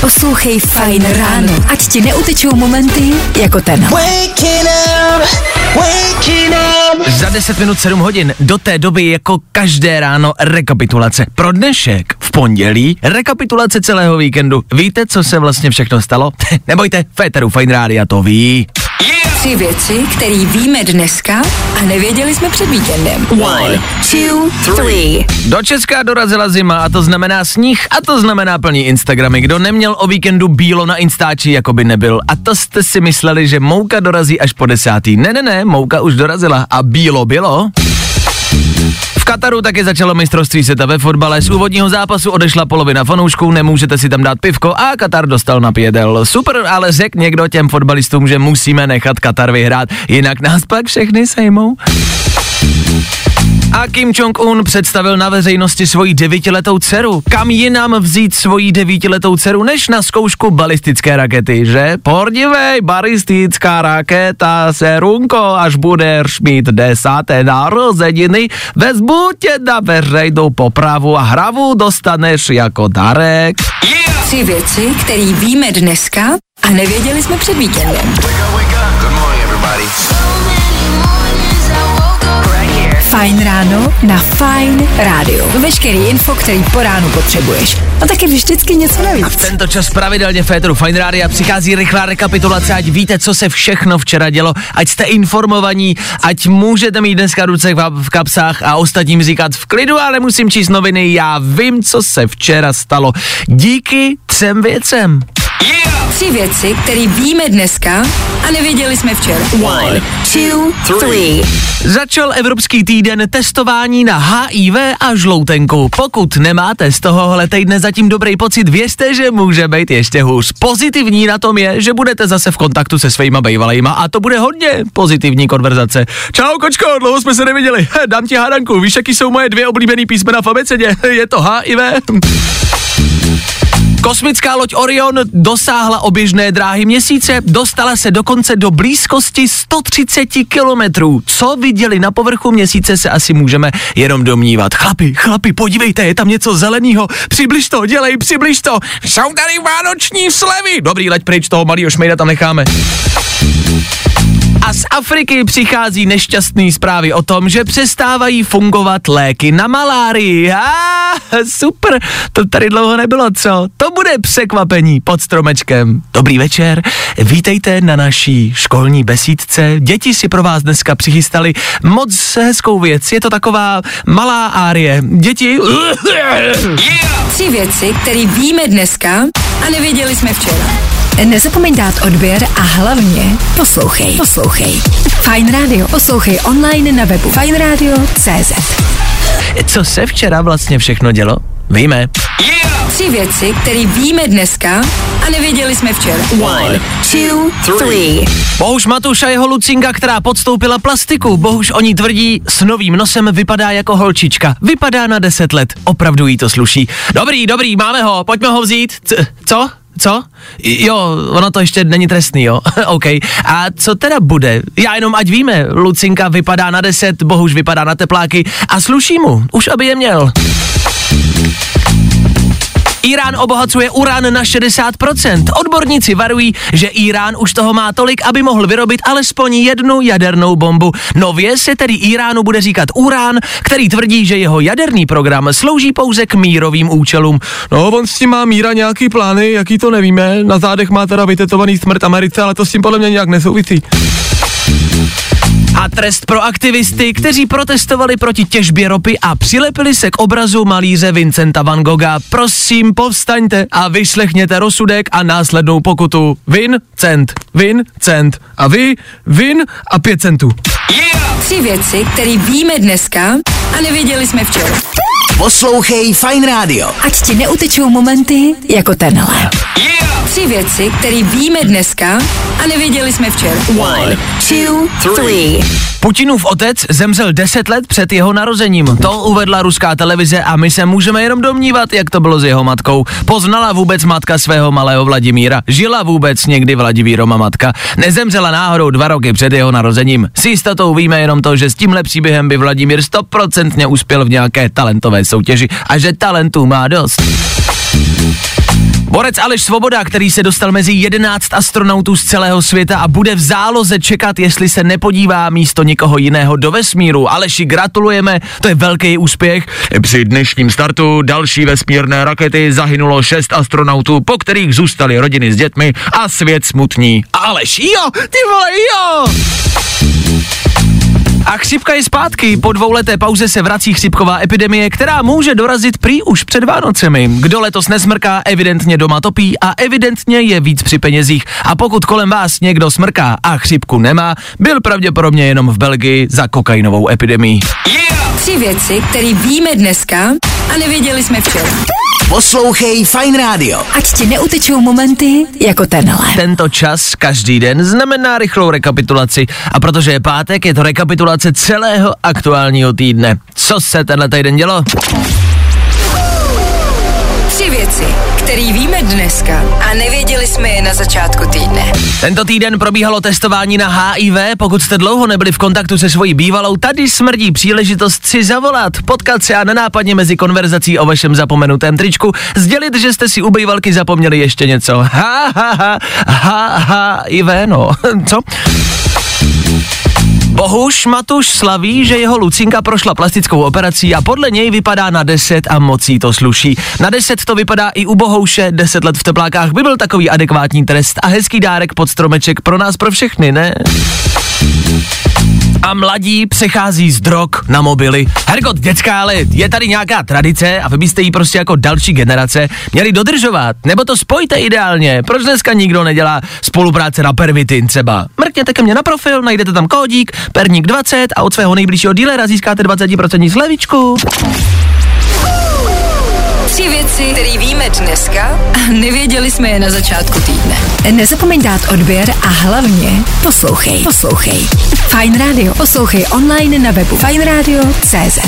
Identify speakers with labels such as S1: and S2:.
S1: Poslouchej Fajn ráno, ať ti neutečou momenty jako tenhle.
S2: Za 10 minut 7 hodin, do té doby jako každé ráno rekapitulace. Pro dnešek v pondělí rekapitulace celého víkendu. Víte, co se vlastně všechno stalo? Nebojte, Féteru Fine Rádia to ví.
S1: Tři věci, které víme dneska a nevěděli jsme před víkendem. One, two, three.
S2: Do Česka dorazila zima a to znamená sníh a to znamená plný Instagramy. Kdo neměl o víkendu bílo na Instači, jako by nebyl. A to jste si mysleli, že Mouka dorazí až po desátý. Ne, ne, ne, Mouka už dorazila a bílo bylo. V Kataru taky začalo mistrovství světa ve fotbale. Z úvodního zápasu odešla polovina fanoušků, nemůžete si tam dát pivko a Katar dostal na pědel. Super, ale řek někdo těm fotbalistům, že musíme nechat Katar vyhrát, jinak nás pak všechny sejmou. A Kim Jong-un představil na veřejnosti svoji devítiletou dceru. Kam jinam vzít svoji devítiletou dceru, než na zkoušku balistické rakety, že? Pordivej, balistická raketa, serunko, až budeš mít desáté narozeniny, vezmu tě na veřejnou popravu a hravu dostaneš jako darek.
S1: Tři věci, které víme dneska a nevěděli jsme před víkendem. Fajn ráno na Fajn rádiu. Veškerý info, který po ránu potřebuješ. A taky vždycky něco navíc.
S2: V tento čas pravidelně Féteru Fine Radio přichází rychlá rekapitulace, ať víte, co se všechno včera dělo, ať jste informovaní, ať můžete mít dneska ruce v kapsách a ostatním říkat v klidu, ale musím číst noviny, já vím, co se včera stalo. Díky třem věcem.
S1: Tři věci, které víme dneska a nevěděli jsme včera. One, two, three.
S2: Začal Evropský týden testování na HIV a žloutenku. Pokud nemáte z tohohle týdne zatím dobrý pocit, věřte, že může být ještě hůř. Pozitivní na tom je, že budete zase v kontaktu se svýma bejvalejma a to bude hodně pozitivní konverzace. Čau kočko, dlouho jsme se neviděli. Dám ti hádanku, víš, jaký jsou moje dvě oblíbené písmena v abecedě? Je to HIV. Kosmická loď Orion dosáhla oběžné dráhy měsíce, dostala se dokonce do blízkosti 130 kilometrů. Co viděli na povrchu měsíce se asi můžeme jenom domnívat. Chlapi, chlapi, podívejte, je tam něco zeleného. Přibliž to, dělej, přibliž to. Jsou tady vánoční slevy. Dobrý, leď pryč, toho malýho šmejda tam necháme. A z Afriky přichází nešťastný zprávy o tom, že přestávají fungovat léky na malárii. Ah, super, to tady dlouho nebylo, co? To bude překvapení pod stromečkem. Dobrý večer, vítejte na naší školní besídce. Děti si pro vás dneska přichystali moc hezkou věc. Je to taková malá árie. Děti...
S1: Tři věci, které víme dneska a nevěděli jsme včera. Nezapomeň dát odběr a hlavně poslouchej. Poslouchej. Fajn Radio. Poslouchej online na webu fajnradio.cz
S2: Co se včera vlastně všechno dělo? Víme.
S1: Tři věci, které víme dneska a nevěděli jsme včera. One, two, three.
S2: Bohuž Matuš a jeho Lucinka, která podstoupila plastiku. Bohuž oni tvrdí, s novým nosem vypadá jako holčička. Vypadá na 10 let. Opravdu jí to sluší. Dobrý, dobrý, máme ho, pojďme ho vzít. C- co? Co? Jo, ono to ještě není trestný, jo. OK. A co teda bude? Já jenom ať víme, Lucinka vypadá na 10, Bohuž vypadá na tepláky a sluší mu, už aby je měl. Irán obohacuje uran na 60%. Odborníci varují, že Irán už toho má tolik, aby mohl vyrobit alespoň jednu jadernou bombu. Nově se tedy Iránu bude říkat urán, který tvrdí, že jeho jaderný program slouží pouze k mírovým účelům. No, on s tím má míra nějaký plány, jaký to nevíme. Na zádech má teda vytetovaný smrt Americe, ale to s tím podle mě nějak nesouvisí. A trest pro aktivisty, kteří protestovali proti těžbě ropy a přilepili se k obrazu malíře Vincenta van Gogha. Prosím, povstaňte a vyslechněte rozsudek a následnou pokutu. Vin, cent, vin, cent. A vy, vin a pět centů.
S1: Tři věci, které víme dneska a nevěděli jsme včera.
S3: Poslouchej Fine Radio.
S1: Ať ti neutečou momenty jako tenhle. Tři věci, které víme dneska a nevěděli jsme včera. One, two, three.
S2: Putinův otec zemřel 10 let před jeho narozením. To uvedla ruská televize a my se můžeme jenom domnívat, jak to bylo s jeho matkou. Poznala vůbec matka svého malého Vladimíra? Žila vůbec někdy Vladimíroma matka? Nezemřela náhodou dva roky před jeho narozením. S jistotou víme jenom to, že s tímhle příběhem by Vladimír stoprocentně uspěl v nějaké talentové soutěži a že talentů má dost. Borec Aleš Svoboda, který se dostal mezi 11 astronautů z celého světa a bude v záloze čekat, jestli se nepodívá místo někoho jiného do vesmíru. Aleši, gratulujeme, to je velký úspěch. Při dnešním startu další vesmírné rakety zahynulo šest astronautů, po kterých zůstaly rodiny s dětmi a svět smutní. Aleš, jo, ty vole, jo! A chřipka je zpátky. Po dvouleté pauze se vrací chřipková epidemie, která může dorazit prý už před Vánocemi. Kdo letos nesmrká, evidentně doma topí a evidentně je víc při penězích. A pokud kolem vás někdo smrká a chřipku nemá, byl pravděpodobně jenom v Belgii za kokainovou epidemii.
S1: Yeah! Tři věci, které víme dneska a nevěděli jsme včera.
S3: Poslouchej Fine Radio.
S1: Ať ti neutečou momenty jako tenhle.
S2: Tento čas každý den znamená rychlou rekapitulaci a protože je pátek, je to rekapitulace celého aktuálního týdne. Co se tenhle týden dělo?
S1: Tři věci, které víme dneska a nevěděli jsme je na začátku týdne.
S2: Tento týden probíhalo testování na HIV. Pokud jste dlouho nebyli v kontaktu se svojí bývalou, tady smrdí příležitost si zavolat, potkat se a nenápadně mezi konverzací o vašem zapomenutém tričku sdělit, že jste si u bývalky zapomněli ještě něco. Ha, ha, ha, ha, ha, HIV, no. Co? Bohuš Matuš slaví, že jeho Lucinka prošla plastickou operací a podle něj vypadá na 10 a mocí to sluší. Na 10 to vypadá i u Bohouše, 10 let v teplákách by byl takový adekvátní trest a hezký dárek pod stromeček pro nás pro všechny, ne? A mladí přechází z drog na mobily. Hergot, dětská, ale je tady nějaká tradice a vy byste ji prostě jako další generace měli dodržovat, nebo to spojte ideálně. Proč dneska nikdo nedělá spolupráce na pervitin třeba? Mrkněte ke mně na profil, najdete tam kódík, perník 20 a od svého nejbližšího dílera získáte 20% slevičku.
S1: Věci, které víme dneska a nevěděli jsme je na začátku týdne. Nezapomeň dát odběr a hlavně poslouchej. Poslouchej. Fine Radio. Poslouchej online na webu fajnradio.cz.